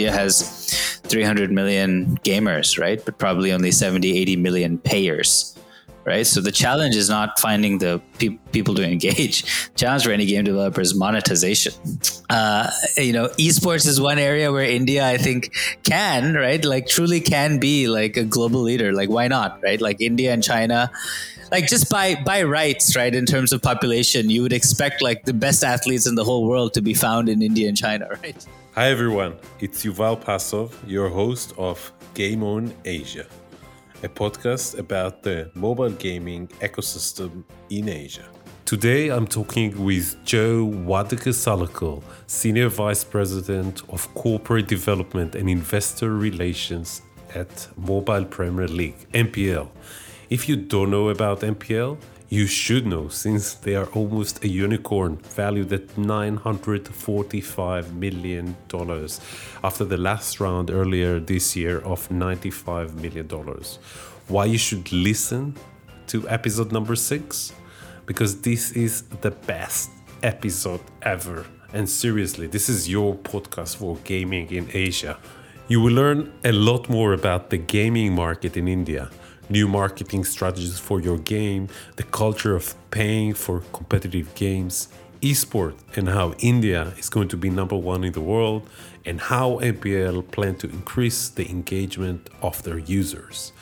India has 300 million gamers, right? But probably only 70, 80 million payers right? So the challenge is not finding the pe- people to engage. challenge for any game developer is monetization. Uh, you know, esports is one area where India, I think, can right, like truly can be like a global leader. Like, why not, right? Like India and China. Like just by by rights, right? In terms of population, you would expect like the best athletes in the whole world to be found in India and China, right? Hi everyone, it's Yuval Pasov, your host of Game On Asia a podcast about the mobile gaming ecosystem in Asia. Today I'm talking with Joe Wadeke Senior Vice President of Corporate Development and Investor Relations at Mobile Premier League, MPL. If you don't know about MPL, you should know since they are almost a unicorn valued at $945 million after the last round earlier this year of $95 million. Why you should listen to episode number six? Because this is the best episode ever. And seriously, this is your podcast for gaming in Asia. You will learn a lot more about the gaming market in India new marketing strategies for your game, the culture of paying for competitive games, esport, and how India is going to be number one in the world, and how MPL plan to increase the engagement of their users.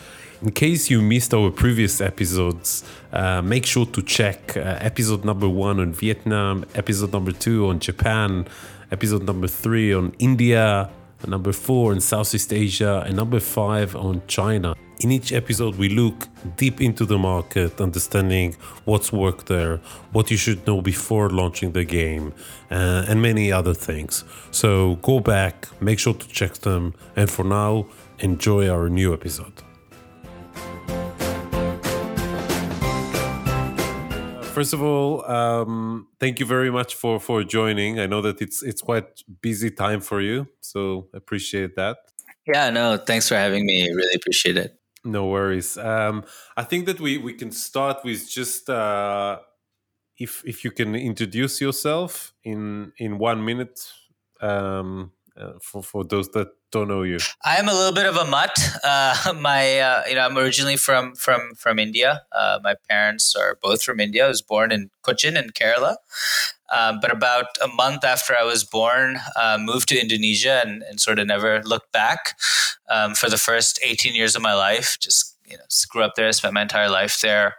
In case you missed our previous episodes, uh, make sure to check uh, episode number one on Vietnam, episode number two on Japan, episode number three on India, number four on Southeast Asia, and number five on China. In each episode, we look deep into the market, understanding what's worked there, what you should know before launching the game, uh, and many other things. So go back, make sure to check them, and for now, enjoy our new episode. First of all, um, thank you very much for for joining. I know that it's it's quite busy time for you, so I appreciate that. Yeah, no, thanks for having me. Really appreciate it. No worries. Um, I think that we we can start with just uh, if if you can introduce yourself in in one minute um, uh, for for those that don't know you. I'm a little bit of a mutt. Uh, my uh, you know I'm originally from from from India. Uh, my parents are both from India. I was born in Cochin in Kerala. Um, but about a month after I was born, uh, moved to Indonesia and, and, sort of never looked back um, for the first 18 years of my life. Just you know, grew up there, spent my entire life there,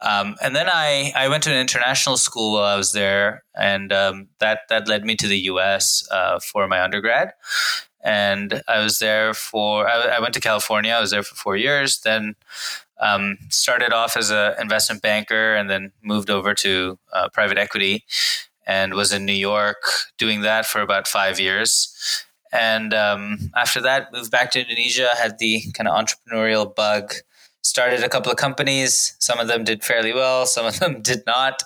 um, and then I I went to an international school while I was there, and um, that that led me to the U.S. Uh, for my undergrad. And I was there for I, I went to California. I was there for four years. Then um, started off as an investment banker and then moved over to uh, private equity and was in New York doing that for about five years. And um, after that, moved back to Indonesia, had the kind of entrepreneurial bug. Started a couple of companies. Some of them did fairly well, some of them did not.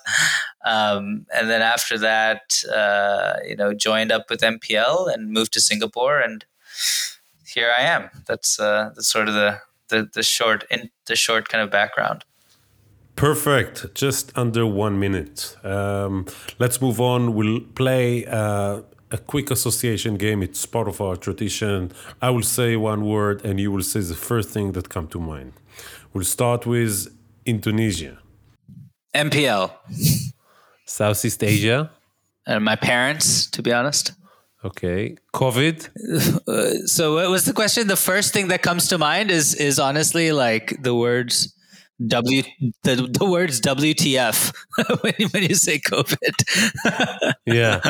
Um, and then after that, uh, you know, joined up with MPL and moved to Singapore. And here I am. That's uh, that's sort of the the, the short in the short kind of background. Perfect. Just under one minute. Um, let's move on. We'll play uh, a quick association game. It's part of our tradition. I will say one word, and you will say the first thing that come to mind. We'll start with Indonesia. MPL. Southeast Asia. And my parents, to be honest. Okay. COVID. Uh, so, what was the question? The first thing that comes to mind is is honestly like the words W the, the words WTF when, when you say COVID. yeah,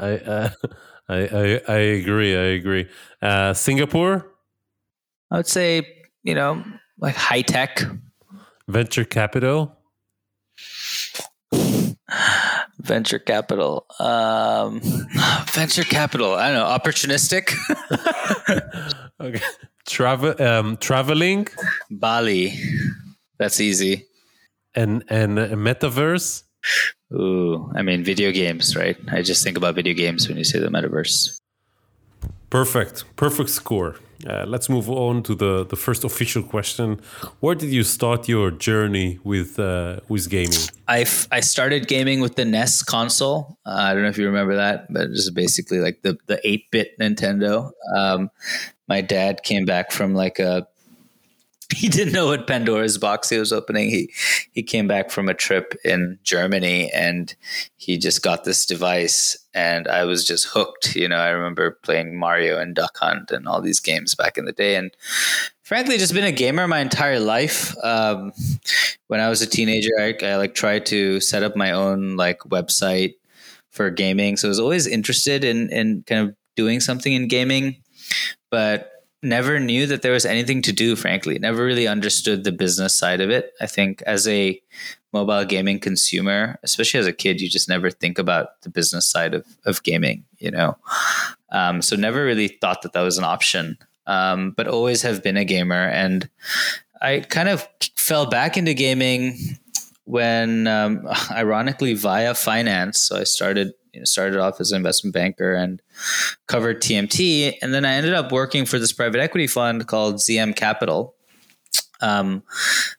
I, uh, I, I I agree. I agree. Uh, Singapore. I would say you know like high tech, venture capital. venture capital. Um, venture capital. I don't know. Opportunistic. okay. Travel, um, traveling. Bali. That's easy. And and metaverse. Ooh, I mean, video games, right? I just think about video games when you say the metaverse. Perfect. Perfect score. Uh, let's move on to the, the first official question. Where did you start your journey with uh, with gaming? I, I started gaming with the NES console. Uh, I don't know if you remember that, but it was basically like the the eight bit Nintendo. Um, my dad came back from like a he didn't know what Pandora's box he was opening. He he came back from a trip in Germany and he just got this device and I was just hooked. You know, I remember playing Mario and Duck Hunt and all these games back in the day and frankly just been a gamer my entire life. Um, when I was a teenager, I, I like tried to set up my own like website for gaming. So I was always interested in in kind of doing something in gaming, but never knew that there was anything to do, frankly. Never really understood the business side of it. I think as a mobile gaming consumer, especially as a kid, you just never think about the business side of, of gaming, you know? Um, so never really thought that that was an option, um, but always have been a gamer. And I kind of fell back into gaming when, um, ironically, via finance. So I started you know, started off as an investment banker and covered TMT, and then I ended up working for this private equity fund called ZM Capital, um,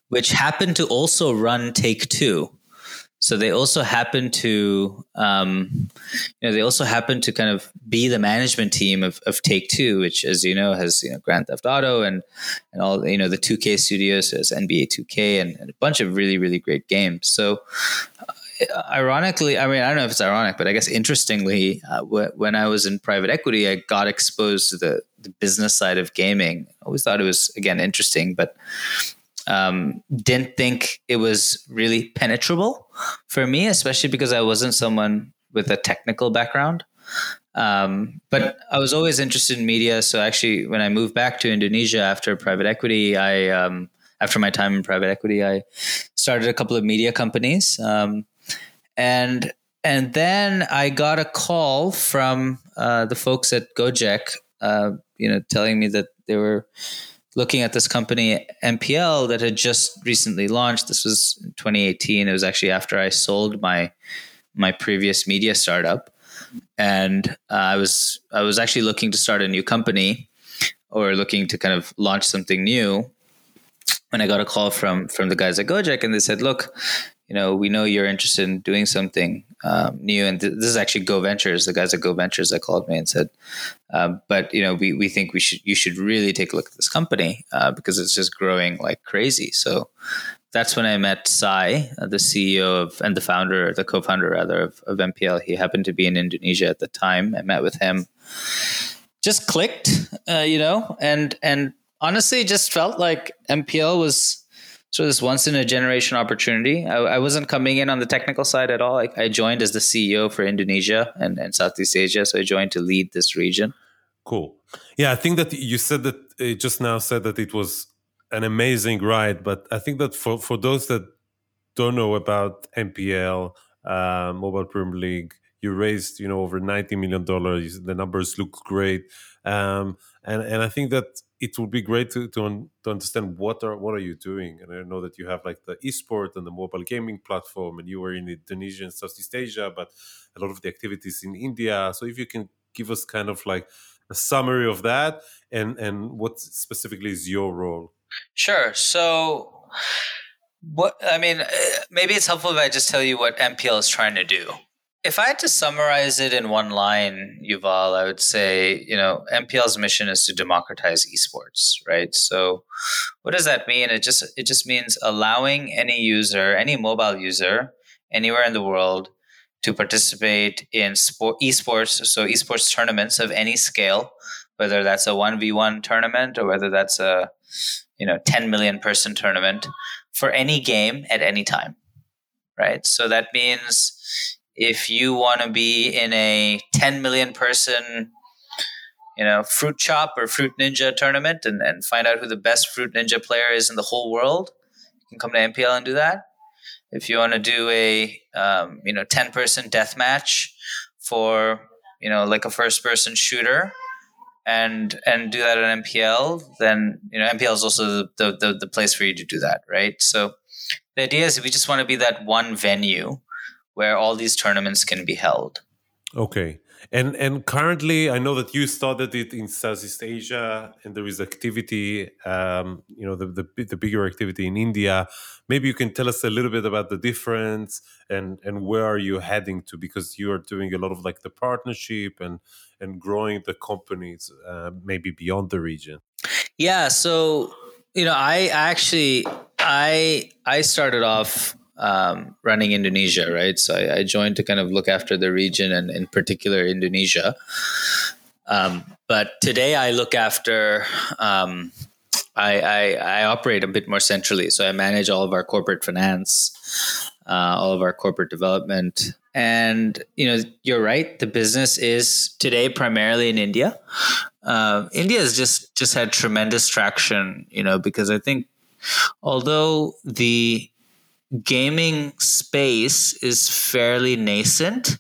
which happened to also run Take Two. So they also happen to, um, you know, they also happen to kind of be the management team of, of Take Two, which, as you know, has you know Grand Theft Auto and and all you know the 2K studios, has NBA 2K and, and a bunch of really really great games. So ironically, I mean, I don't know if it's ironic, but I guess interestingly, uh, w- when I was in private equity, I got exposed to the, the business side of gaming. I always thought it was, again, interesting, but um, didn't think it was really penetrable for me, especially because I wasn't someone with a technical background. Um, but I was always interested in media. So actually, when I moved back to Indonesia after private equity, I um, after my time in private equity, I started a couple of media companies. Um, and and then I got a call from uh, the folks at Gojek, uh, you know, telling me that they were looking at this company MPL that had just recently launched. This was 2018. It was actually after I sold my my previous media startup, and uh, I was I was actually looking to start a new company or looking to kind of launch something new. When I got a call from from the guys at Gojek, and they said, "Look, you know, we know you're interested in doing something um, new. And th- this is actually Go Ventures, the guys at Go Ventures that called me and said, uh, but you know, we, we think we should, you should really take a look at this company uh, because it's just growing like crazy. So that's when I met Sai, uh, the CEO of, and the founder, the co-founder rather of, of MPL. He happened to be in Indonesia at the time. I met with him, just clicked, uh, you know, and, and honestly just felt like MPL was, so this once in a generation opportunity. I, I, wasn't coming in on the technical side at all. I, I, joined as the CEO for Indonesia and, and Southeast Asia. So I joined to lead this region. Cool. Yeah, I think that you said that uh, just now said that it was an amazing ride, but I think that for for those that don't know about MPL, uh, Mobile Premier League, you raised you know over ninety million dollars. The numbers look great, um, and and I think that it would be great to to, un, to understand what are what are you doing. And i know that you have like the esport and the mobile gaming platform and you were in indonesia and southeast asia but a lot of the activities in india. So if you can give us kind of like a summary of that and and what specifically is your role? Sure. So what i mean maybe it's helpful if i just tell you what mpl is trying to do if I had to summarize it in one line, Yuval, I would say, you know, MPL's mission is to democratize esports, right? So what does that mean? It just it just means allowing any user, any mobile user anywhere in the world to participate in sport esports, so esports tournaments of any scale, whether that's a 1v1 tournament or whether that's a you know 10 million person tournament for any game at any time. Right? So that means if you want to be in a 10 million person you know fruit chop or fruit ninja tournament and, and find out who the best fruit ninja player is in the whole world you can come to mpl and do that. If you want to do a um, you know 10 person death match for you know like a first person shooter and and do that on mpl then you know mpl is also the, the, the place for you to do that right? So the idea is if we just want to be that one venue where all these tournaments can be held. Okay. And and currently, I know that you started it in Southeast Asia, and there is activity. Um, you know, the, the the bigger activity in India. Maybe you can tell us a little bit about the difference and and where are you heading to? Because you are doing a lot of like the partnership and and growing the companies, uh, maybe beyond the region. Yeah. So you know, I actually I I started off um, running Indonesia, right? So I, I, joined to kind of look after the region and in particular Indonesia. Um, but today I look after, um, I, I, I, operate a bit more centrally. So I manage all of our corporate finance, uh, all of our corporate development. And, you know, you're right. The business is today primarily in India. Uh, India has just, just had tremendous traction, you know, because I think although the gaming space is fairly nascent.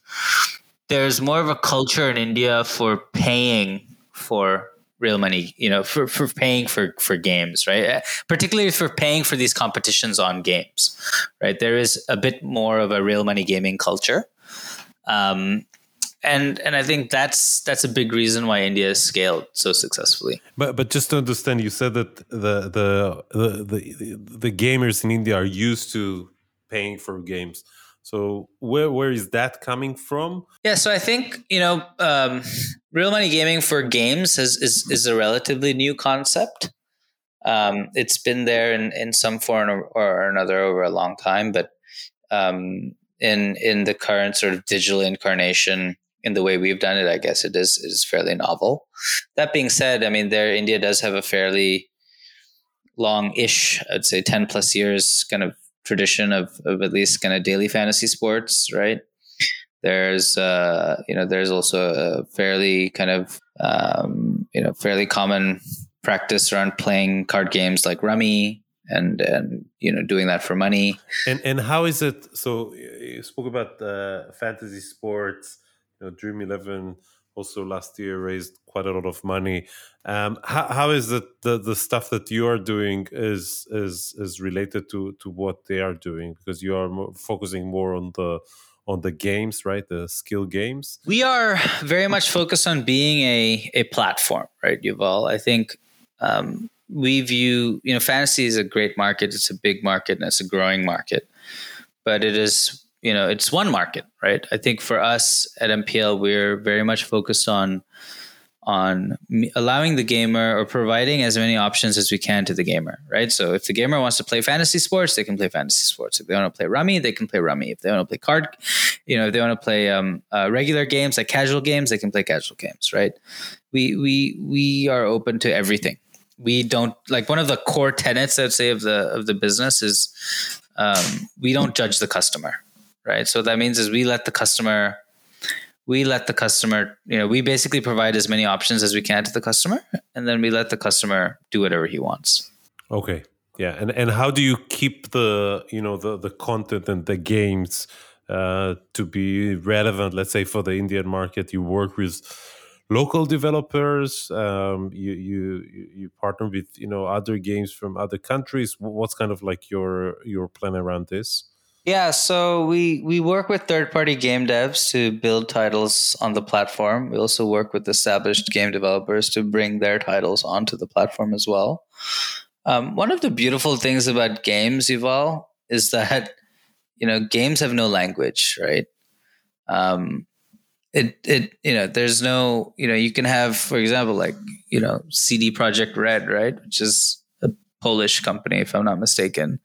There's more of a culture in India for paying for real money, you know, for, for paying for, for games, right? Particularly for paying for these competitions on games, right? There is a bit more of a real money gaming culture. Um, and and I think that's that's a big reason why India has scaled so successfully. But but just to understand, you said that the the the the, the gamers in India are used to paying for games. So where where is that coming from? Yeah, so I think you know, um, real money gaming for games has, is is a relatively new concept. Um, it's been there in, in some form or, or another over a long time, but um, in in the current sort of digital incarnation, in the way we've done it, I guess it is is fairly novel. That being said, I mean, there India does have a fairly long-ish, I'd say, ten plus years, kind of tradition of of at least kind of daily fantasy sports, right? There's uh, you know there's also a fairly kind of um, you know fairly common practice around playing card games like Rummy and and you know doing that for money. And and how is it? So you spoke about uh, fantasy sports know, Dream Eleven also last year raised quite a lot of money. Um, how, how is it the, the stuff that you are doing is is is related to to what they are doing because you are more, focusing more on the on the games, right? The skill games. We are very much focused on being a a platform, right, Yuval? I think um, we view you know fantasy is a great market. It's a big market and it's a growing market, but it is you know it's one market right? I think for us at mpl we're very much focused on on allowing the gamer or providing as many options as we can to the gamer right? So if the gamer wants to play fantasy sports they can play fantasy sports. If they want to play rummy they can play rummy. If they want to play card you know if they want to play um, uh, regular games like casual games they can play casual games right? We we we are open to everything. We don't like one of the core tenets i'd say of the of the business is um, we don't judge the customer right? So that means is we let the customer we let the customer, you know, we basically provide as many options as we can to the customer and then we let the customer do whatever he wants. Okay. Yeah. And and how do you keep the, you know, the the content and the games uh, to be relevant, let's say for the Indian market, you work with local developers um, you you you partner with you know other games from other countries what's kind of like your your plan around this yeah, so we we work with third party game devs to build titles on the platform. We also work with established game developers to bring their titles onto the platform as well. Um, one of the beautiful things about games, Yuval, is that you know games have no language, right? Um, it it you know there's no you know you can have for example like you know CD Projekt Red, right, which is a Polish company if I'm not mistaken.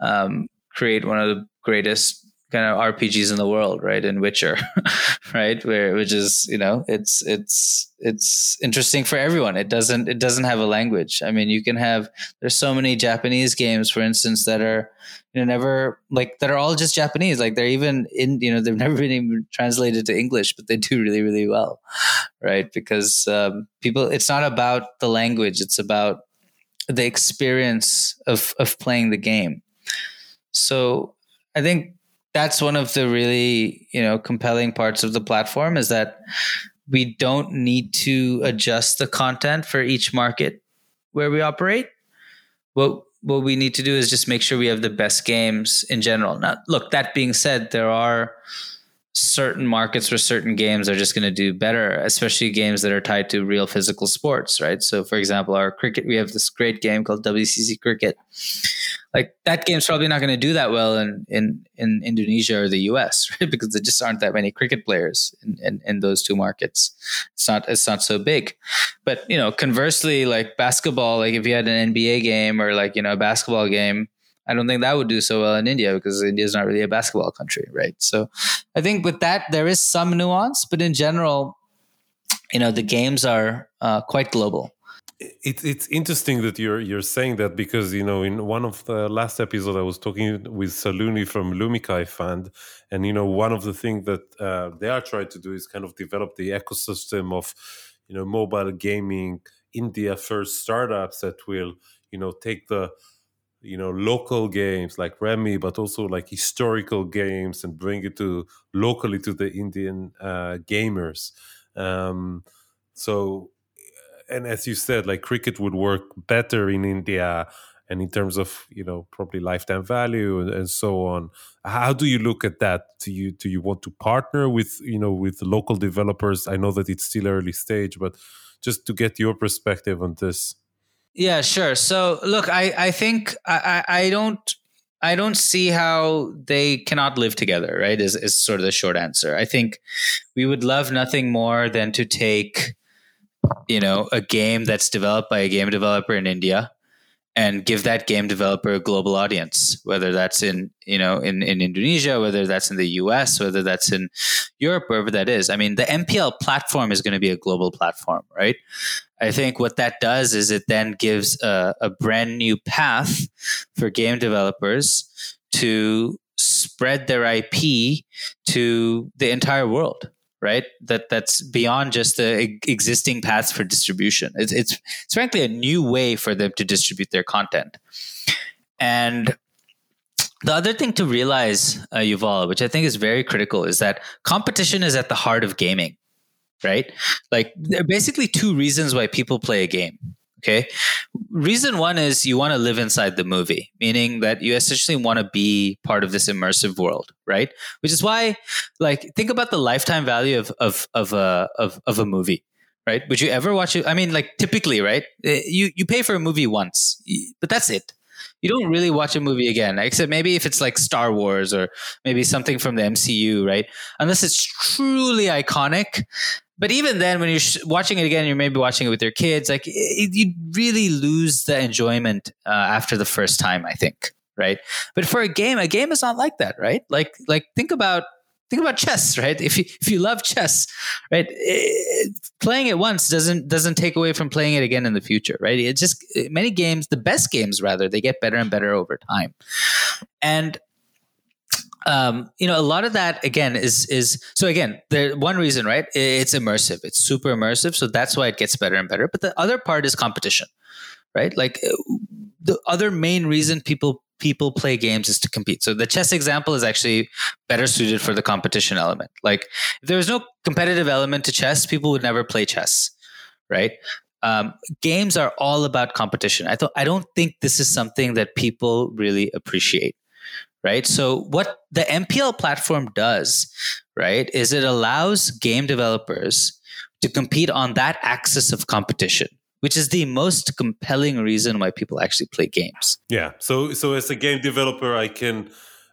Um, create one of the greatest kind of RPGs in the world, right? In Witcher, right? Where which is you know it's it's it's interesting for everyone. It doesn't it doesn't have a language. I mean, you can have there's so many Japanese games, for instance, that are you know never like that are all just Japanese. Like they're even in you know they've never been even translated to English, but they do really really well, right? Because um, people, it's not about the language; it's about the experience of of playing the game so I think that's one of the really, you know, compelling parts of the platform is that we don't need to adjust the content for each market where we operate. What what we need to do is just make sure we have the best games in general. Now, look, that being said, there are certain markets where certain games are just going to do better, especially games that are tied to real physical sports, right? So, for example, our cricket, we have this great game called WCC Cricket. Like that game's probably not going to do that well in, in, in Indonesia or the US, right? Because there just aren't that many cricket players in, in, in those two markets. It's not it's not so big. But you know, conversely, like basketball, like if you had an NBA game or like you know a basketball game I don't think that would do so well in India because India is not really a basketball country, right? So I think with that there is some nuance, but in general, you know, the games are uh, quite global. It's it's interesting that you're you're saying that because you know in one of the last episodes I was talking with Salone from Lumikai Fund, and you know one of the things that uh, they are trying to do is kind of develop the ecosystem of you know mobile gaming India first startups that will you know take the you know local games like Remy, but also like historical games and bring it to locally to the Indian uh, gamers. Um, so, and as you said, like cricket would work better in India, and in terms of you know probably lifetime value and, and so on. How do you look at that? Do you do you want to partner with you know with local developers? I know that it's still early stage, but just to get your perspective on this. Yeah, sure. So look, I, I think I, I don't I don't see how they cannot live together, right? Is is sort of the short answer. I think we would love nothing more than to take, you know, a game that's developed by a game developer in India and give that game developer a global audience whether that's in you know in, in indonesia whether that's in the us whether that's in europe wherever that is. I mean the mpl platform is going to be a global platform right? I think what that does is it then gives a, a brand new path for game developers to spread their ip to the entire world right? That that's beyond just the existing paths for distribution. It's, it's it's frankly a new way for them to distribute their content. And the other thing to realize, uh, Yuval, which I think is very critical, is that competition is at the heart of gaming, right? Like there are basically two reasons why people play a game. Okay. Reason one is you want to live inside the movie, meaning that you essentially want to be part of this immersive world, right? Which is why, like, think about the lifetime value of of of a of, of a movie, right? Would you ever watch it? I mean, like, typically, right? Eh, you you pay for a movie once, but that's it. You don't really watch a movie again, except maybe if it's like Star Wars or maybe something from the MCU, right? Unless it's truly iconic, but even then when you're watching it again you're maybe watching it with your kids like it, you really lose the enjoyment uh, after the first time i think right? But for a game a game is not like that right? Like like think about think about chess right? If you if you love chess right it, playing it once doesn't doesn't take away from playing it again in the future right? It's just many games the best games rather they get better and better over time. And um, you know, a lot of that again is is so again, the one reason, right? It's immersive. It's super immersive, so that's why it gets better and better. But the other part is competition, right? Like uh, the other main reason people people play games is to compete. So the chess example is actually better suited for the competition element. Like if there was no competitive element to chess, people would never play chess, right? Um, games are all about competition. I thought I don't think this is something that people really appreciate right? So what the MPL platform does, right, is it allows game developers to compete on that axis of competition which is the most compelling reason why people actually play games. Yeah. So so as a game developer, I can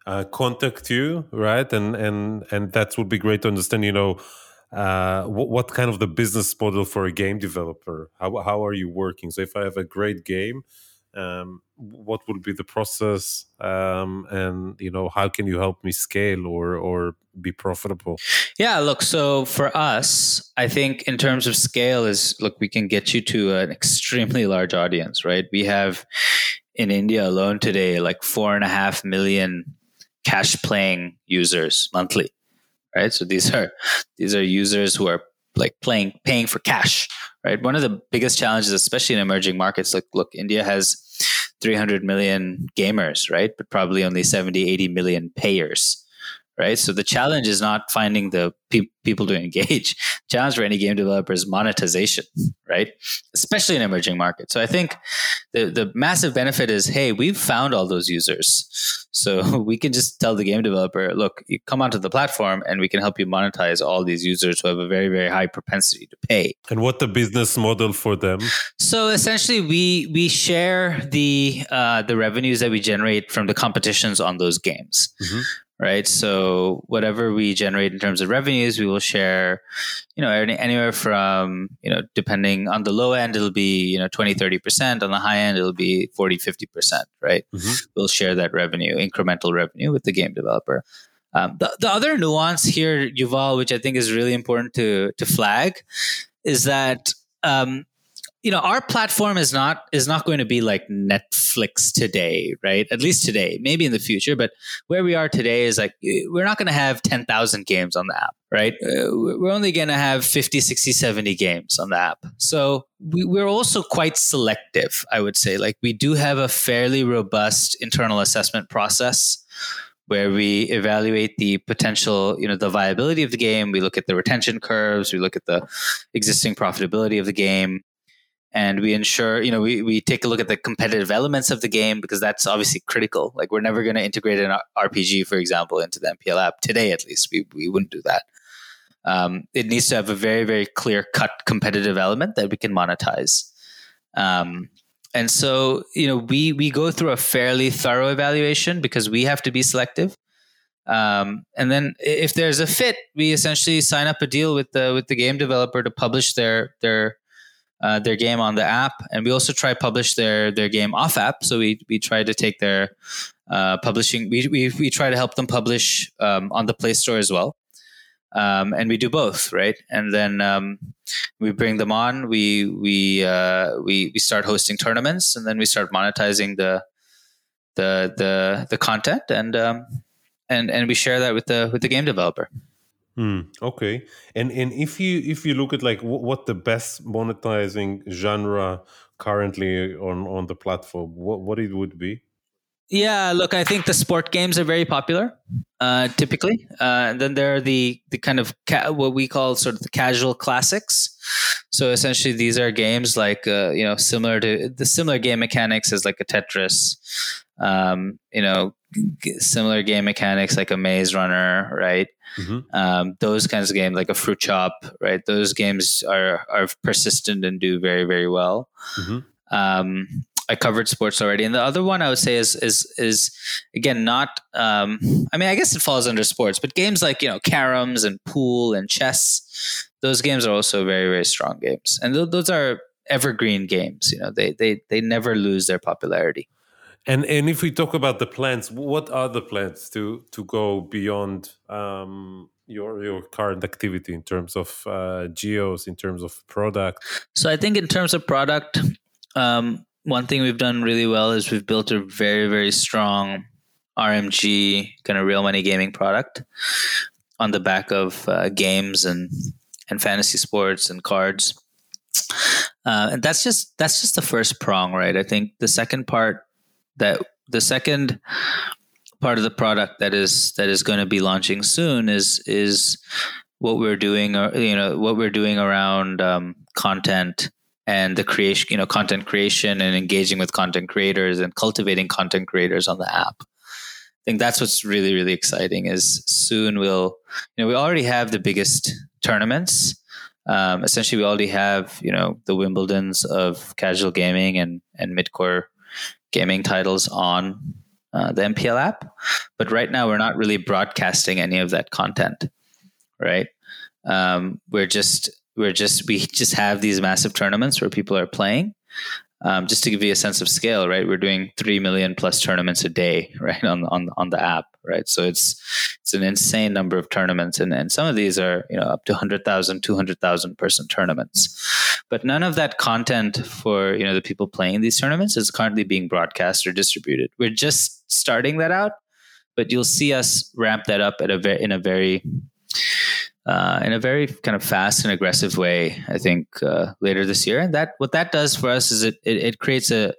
uh, contact you, right? And and and that would be great to understand. You know, uh, what, what kind of the business model for a game developer? How how are you working? So if I have a great game, um, what would be the process um, and you know how can you help me scale or or be profitable? Yeah look so for us i think in terms of scale is look we can get you to an extremely large audience right? We have in india alone today like four and a half million cash playing users monthly right? So these are these are users who are like playing paying for cash right? One of the biggest challenges especially in emerging markets like look india has 300 million gamers right? But probably only 70 80 million payers right? So the challenge is not finding the pe- people to engage. challenge for any game developer is monetization, right? Especially in emerging markets. So I think the the massive benefit is, hey, we've found all those users, so we can just tell the game developer, look, you come onto the platform, and we can help you monetize all these users who have a very very high propensity to pay. And what the business model for them? So essentially, we we share the uh, the revenues that we generate from the competitions on those games. Mm-hmm right? So whatever we generate in terms of revenues, we will share, you know, anywhere from, you know, depending on the low end, it'll be, you know, 20, 30%. On the high end, it'll be 40, 50%, right? Mm-hmm. We'll share that revenue, incremental revenue with the game developer. Um, the, the other nuance here, Yuval, which I think is really important to, to flag, is that um, you know our platform is not is not going to be like netflix today right? At least today maybe in the future but where we are today is like we're not going to have 10,000 games on the app right? Uh, we're only going to have 50 60 70 games on the app. So we, we're also quite selective i would say. Like we do have a fairly robust internal assessment process where we evaluate the potential, you know, the viability of the game. We look at the retention curves. We look at the existing profitability of the game and we ensure you know we, we take a look at the competitive elements of the game because that's obviously critical. Like we're never going to integrate an rpg for example into the mpl app. Today at least we, we wouldn't do that. Um, it needs to have a very very clear cut competitive element that we can monetize. Um, and so you know we we go through a fairly thorough evaluation because we have to be selective. Um, and then if there's a fit we essentially sign up a deal with the with the game developer to publish their their uh, their game on the app, and we also try publish their their game off app. So we we try to take their uh, publishing. We, we we try to help them publish um, on the Play Store as well. Um, and we do both, right? And then um, we bring them on. We we uh, we we start hosting tournaments, and then we start monetizing the the the the content, and um, and and we share that with the with the game developer. Mm, okay, and and if you if you look at like w- what the best monetizing genre currently on on the platform, what what it would be? Yeah, look, I think the sport games are very popular, uh, typically. Uh, and then there are the the kind of ca- what we call sort of the casual classics. So essentially, these are games like uh, you know similar to the similar game mechanics as like a Tetris, um, you know, similar game mechanics like a Maze Runner, right? Mm-hmm. Um, those kinds of games, like a Fruit Chop, right? Those games are are persistent and do very very well. Mm-hmm. Um, I covered sports already, and the other one I would say is is is again not. Um, I mean, I guess it falls under sports, but games like you know caroms and pool and chess, those games are also very very strong games, and th- those are evergreen games. You know, they they they never lose their popularity. And and if we talk about the plans, what are the plans to to go beyond um, your your current activity in terms of uh, geos, in terms of product? So I think in terms of product, um, one thing we've done really well is we've built a very very strong RMG kind of real money gaming product on the back of uh, games and and fantasy sports and cards. Uh, and that's just that's just the first prong, right? I think the second part that the second part of the product that is that is going to be launching soon is is what we're doing uh, you know what we're doing around um, content and the creation you know content creation and engaging with content creators and cultivating content creators on the app. I think that's what's really really exciting is soon we'll you know we already have the biggest tournaments. Um, essentially we already have you know the wimbledons of casual gaming and and midcore gaming titles on uh, the MPL app. But right now, we're not really broadcasting any of that content, right? Um, we're just we're just we just have these massive tournaments where people are playing, um, just to give you a sense of scale, right? We're doing three million plus tournaments a day, right, on on on the app, right? So it's it's an insane number of tournaments, and and some of these are you know up to 100,000, 200,000 person tournaments. But none of that content for you know the people playing these tournaments is currently being broadcast or distributed. We're just starting that out, but you'll see us ramp that up at a ve- in a very uh, in a very kind of fast and aggressive way. I think uh, later this year, and that what that does for us is it it, it creates a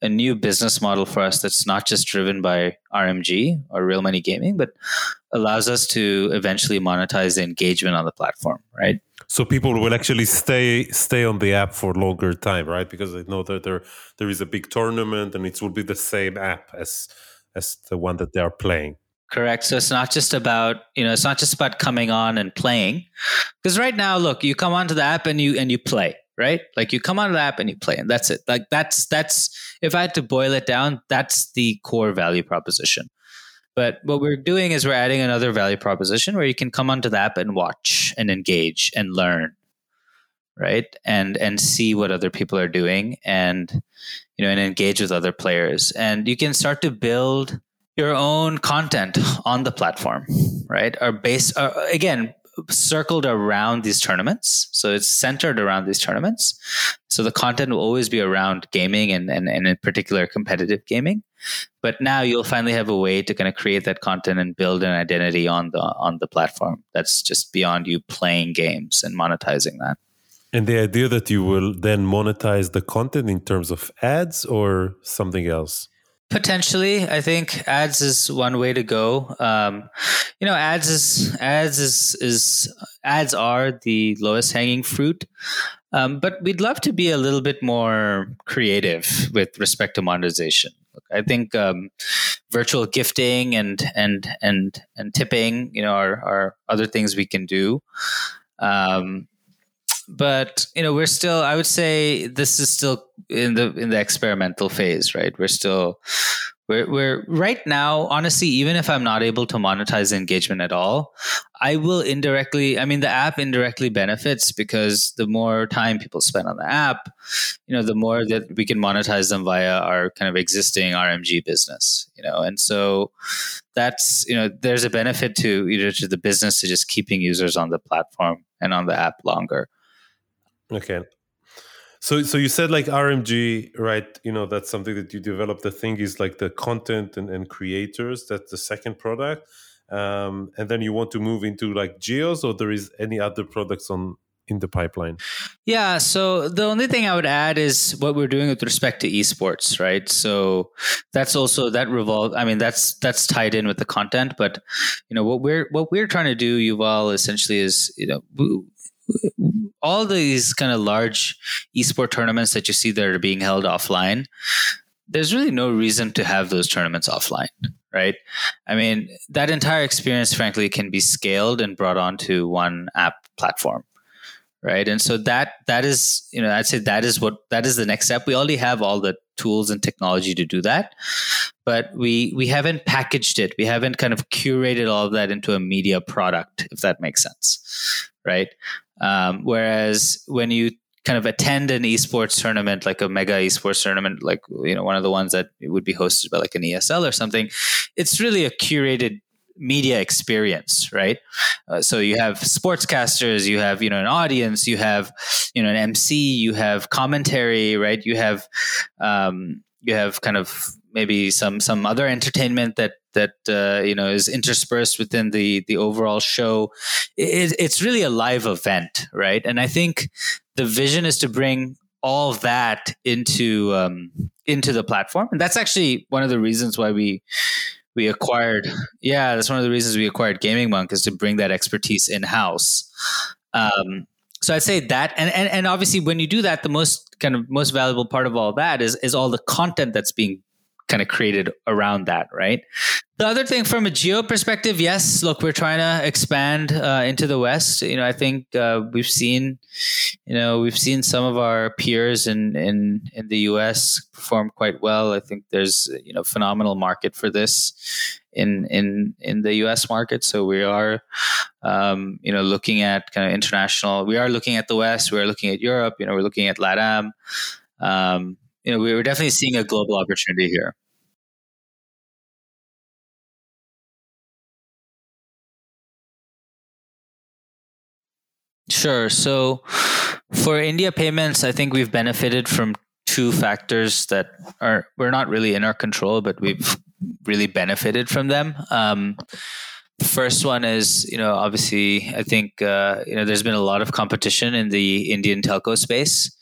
a new business model for us that's not just driven by RMG or real money gaming, but allows us to eventually monetize the engagement on the platform, right? So people will actually stay stay on the app for longer time, right? Because they know that there there is a big tournament and it will be the same app as as the one that they are playing. Correct. So it's not just about you know it's not just about coming on and playing, because right now, look, you come onto the app and you and you play, right? Like you come onto the app and you play, and that's it. Like that's that's if I had to boil it down, that's the core value proposition. But what we're doing is we're adding another value proposition where you can come onto the app and watch and engage and learn, right? And and see what other people are doing and you know and engage with other players. And you can start to build your own content on the platform, right? Are based are, again circled around these tournaments. So it's centered around these tournaments. So the content will always be around gaming and, and, and in particular competitive gaming. But now you'll finally have a way to kind of create that content and build an identity on the on the platform that's just beyond you playing games and monetizing that. And the idea that you will then monetize the content in terms of ads or something else? Potentially, I think ads is one way to go. Um, you know, ads is ads is is ads are the lowest hanging fruit, um, but we'd love to be a little bit more creative with respect to monetization. I think um, virtual gifting and and and and tipping, you know, are are other things we can do. Um, but you know we're still i would say this is still in the in the experimental phase right? We're still we're, we're right now honestly even if i'm not able to monetize engagement at all i will indirectly i mean the app indirectly benefits because the more time people spend on the app you know the more that we can monetize them via our kind of existing rmg business you know? And so that's you know there's a benefit to either to the business to just keeping users on the platform and on the app longer. Okay. So, so you said like RMG, right? You know, that's something that you develop. The thing is like the content and, and creators. That's the second product, um, and then you want to move into like geos, or there is any other products on in the pipeline? Yeah. So the only thing I would add is what we're doing with respect to esports, right? So that's also that revolve. I mean, that's that's tied in with the content, but you know what we're what we're trying to do, Yuval, essentially is you know all these kind of large esport tournaments that you see that are being held offline, there's really no reason to have those tournaments offline, right? I mean, that entire experience, frankly, can be scaled and brought onto one app platform right? And so that that is you know i'd say that is what that is the next step. We already have all the tools and technology to do that but we we haven't packaged it. We haven't kind of curated all of that into a media product if that makes sense right um, whereas when you kind of attend an esports tournament, like a mega esports tournament, like you know one of the ones that would be hosted by like an ESL or something, it's really a curated media experience, right? Uh, so you have sportscasters, you have you know an audience, you have you know an MC, you have commentary, right? You have um, you have kind of maybe some some other entertainment that that uh, you know is interspersed within the the overall show. It, it's really a live event, right? And I think the vision is to bring all that into um, into the platform, and that's actually one of the reasons why we we acquired. Yeah, that's one of the reasons we acquired GamingMonk is to bring that expertise in house. Um, so I'd say that, and, and and obviously when you do that, the most kind of most valuable part of all that is is all the content that's being kind of created around that, right? The other thing from a geo perspective, yes, look, we're trying to expand uh, into the West. You know, I think uh, we've seen, you know, we've seen some of our peers in, in, in the US perform quite well. I think there's, you know, phenomenal market for this in, in, in the US market. So we are, um, you know, looking at kind of international, we are looking at the West, we're looking at Europe, you know, we're looking at LATAM. Um, you know, we were definitely seeing a global opportunity here. Sure. So for India payments, I think we've benefited from two factors that are we're not really in our control, but we've really benefited from them. Um, The first one is, you know, obviously, I think, uh, you know, there's been a lot of competition in the Indian telco space.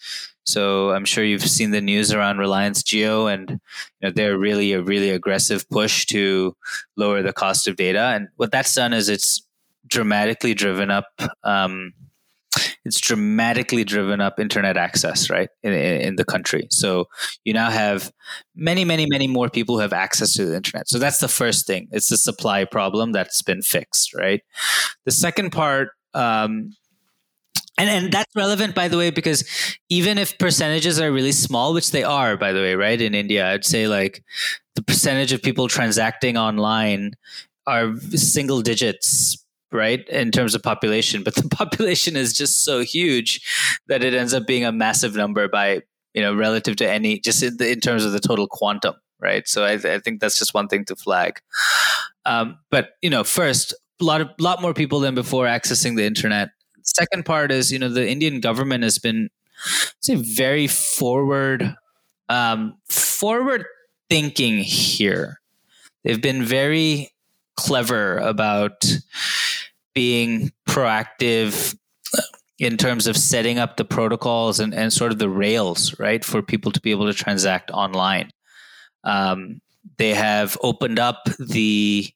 So I'm sure you've seen the news around Reliance Jio, and you know, they're really a really aggressive push to lower the cost of data. And what that's done is it's dramatically driven up um, it's dramatically driven up internet access right in, in, the country. So you now have many many many more people who have access to the internet. So that's the first thing. It's the supply problem that's been fixed right? The second part um, and and that's relevant by the way because even if percentages are really small which they are by the way right in india i'd say like the percentage of people transacting online are single digits right in terms of population. But the population is just so huge that it ends up being a massive number by you know relative to any just in, the, in terms of the total quantum right? So I, I think that's just one thing to flag. Um, but you know first a lot of lot more people than before accessing the internet second part is you know the indian government has been say very forward um, forward thinking here they've been very clever about being proactive in terms of setting up the protocols and, and sort of the rails, right, for people to be able to transact online. Um, they have opened up the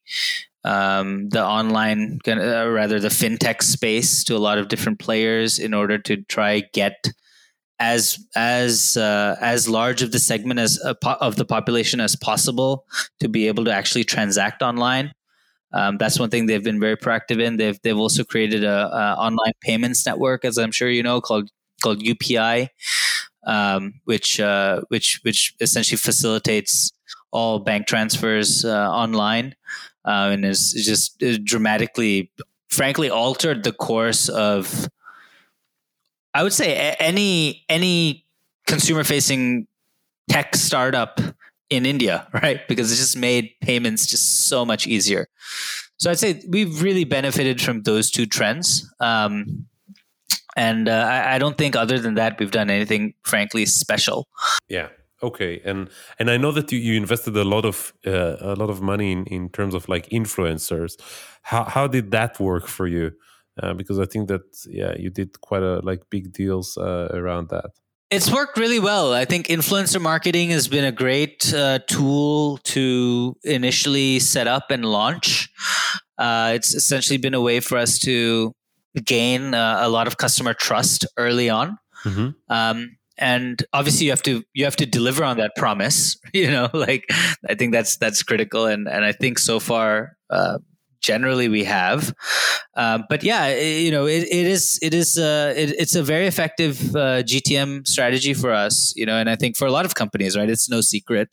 um, the online, uh, rather the fintech space to a lot of different players in order to try get as as uh, as large of the segment as uh, po- of the population as possible to be able to actually transact online. Um, that's one thing they've been very proactive in. They've they've also created a, a online payments network, as I'm sure you know, called called UPI, um, which uh, which which essentially facilitates all bank transfers uh, online, uh, and is just dramatically, frankly, altered the course of. I would say any any consumer facing tech startup in India, right? Because it just made payments just so much easier. So I'd say we've really benefited from those two trends. Um, and uh, I, I, don't think, other than that, we've done anything, frankly, special. Yeah. Okay. And and I know that you, you invested a lot of uh, a lot of money in, in terms of like influencers. How how did that work for you? Uh, because I think that yeah, you did quite a like big deals uh, around that. It's worked really well. I think influencer marketing has been a great uh, tool to initially set up and launch. Uh, it's essentially been a way for us to gain uh, a lot of customer trust early on. Mm-hmm. Um, and obviously you have to you have to deliver on that promise you know like i think that's that's critical and and i think so far uh, generally we have. Um, but yeah, it, you know, it, it is it is uh, it, it's a very effective uh, GTM strategy for us. You know, and I think for a lot of companies, right, it's no secret.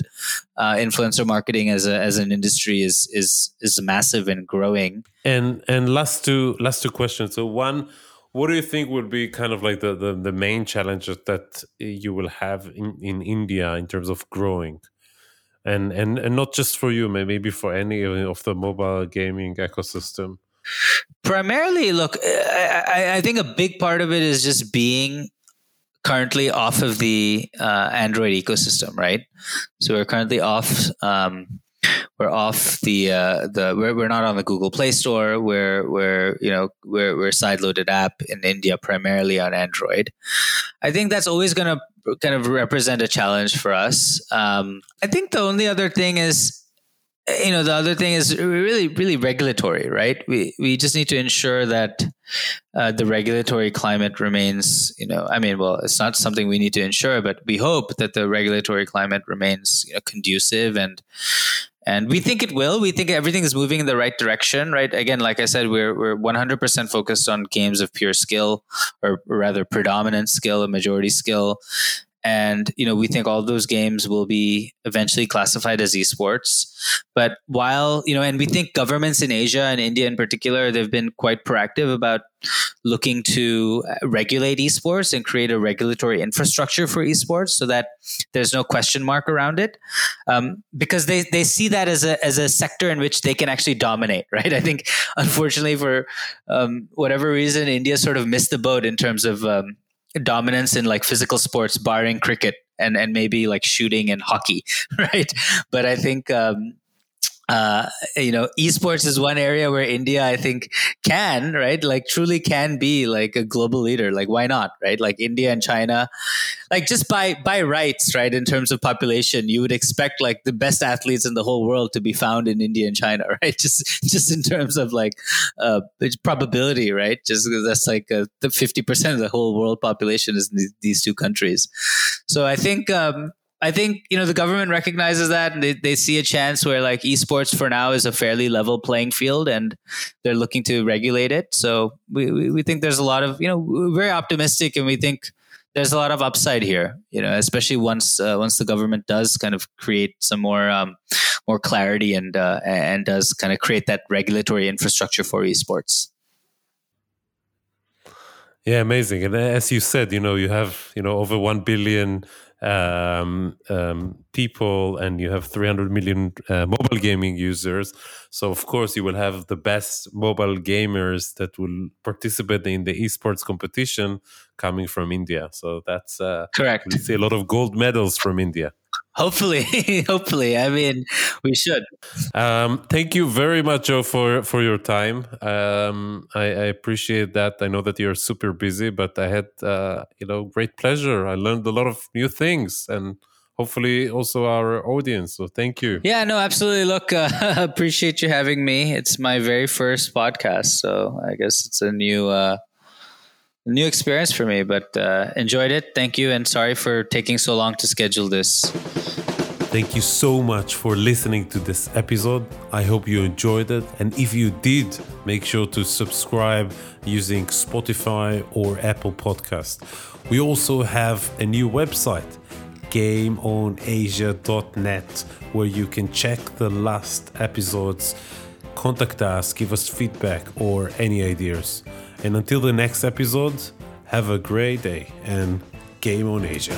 Uh, influencer marketing as a as an industry is is is massive and growing. And and last two last two questions. So one. What do you think would be kind of like the, the, the main challenges that you will have in, in India in terms of growing? and and and not just for you maybe for any of the mobile gaming ecosystem primarily look I, I, think a big part of it is just being currently off of the uh, android ecosystem right so we're currently off um, we're off the uh, the we're, we're not on the Google Play Store. We're we're you know we're we're sideloaded app in India primarily on Android. I think that's always going to kind of represent a challenge for us. Um, I think the only other thing is you know the other thing is really really regulatory right we we just need to ensure that uh, the regulatory climate remains you know i mean well it's not something we need to ensure but we hope that the regulatory climate remains you know, conducive and and we think it will. We think everything is moving in the right direction, right? Again, like I said, we're we're 100% focused on games of pure skill, or rather, predominant skill, a majority skill, and you know we think all those games will be eventually classified as esports but while you know and we think governments in asia and india in particular they've been quite proactive about looking to regulate esports and create a regulatory infrastructure for esports so that there's no question mark around it um, because they, they see that as a, as a sector in which they can actually dominate right i think unfortunately for um, whatever reason india sort of missed the boat in terms of um, dominance in like physical sports, barring cricket and and maybe like shooting and hockey, right? But I think um, uh, you know, esports is one area where India, I think, can right, like truly can be like a global leader. Like, why not, right? Like India and China, like just by by rights, right? In terms of population, you would expect like the best athletes in the whole world to be found in India and China, right? Just just in terms of like uh, probability, right? Just because that's like uh, the fifty percent of the whole world population is in these, these two countries. So I think. Um, I think you know the government recognizes that they, they see a chance where like esports for now is a fairly level playing field and they're looking to regulate it. So we, we, we think there's a lot of you know we're very optimistic and we think there's a lot of upside here. You know, especially once uh, once the government does kind of create some more um, more clarity and uh, and does kind of create that regulatory infrastructure for esports. Yeah, amazing. And as you said, you know, you have you know over one billion um, um, people and you have 300 million uh, mobile gaming users. So, of course, you will have the best mobile gamers that will participate in the esports competition coming from India. So, that's uh, correct. We see a lot of gold medals from India. Hopefully, hopefully. I mean, we should. Um, thank you very much, Joe, for for your time. Um, I, I, appreciate that. I know that you're super busy, but I had uh, you know great pleasure. I learned a lot of new things, and hopefully also our audience. So thank you. Yeah, no, absolutely. Look, uh, appreciate you having me. It's my very first podcast, so I guess it's a new. Uh, new experience for me, but uh, enjoyed it. Thank you, and sorry for taking so long to schedule this. Thank you so much for listening to this episode. I hope you enjoyed it. And if you did, make sure to subscribe using Spotify or Apple Podcast. We also have a new website, gameonasia.net, where you can check the last episodes, contact us, give us feedback or any ideas. And until the next episode, have a great day and game on Asia.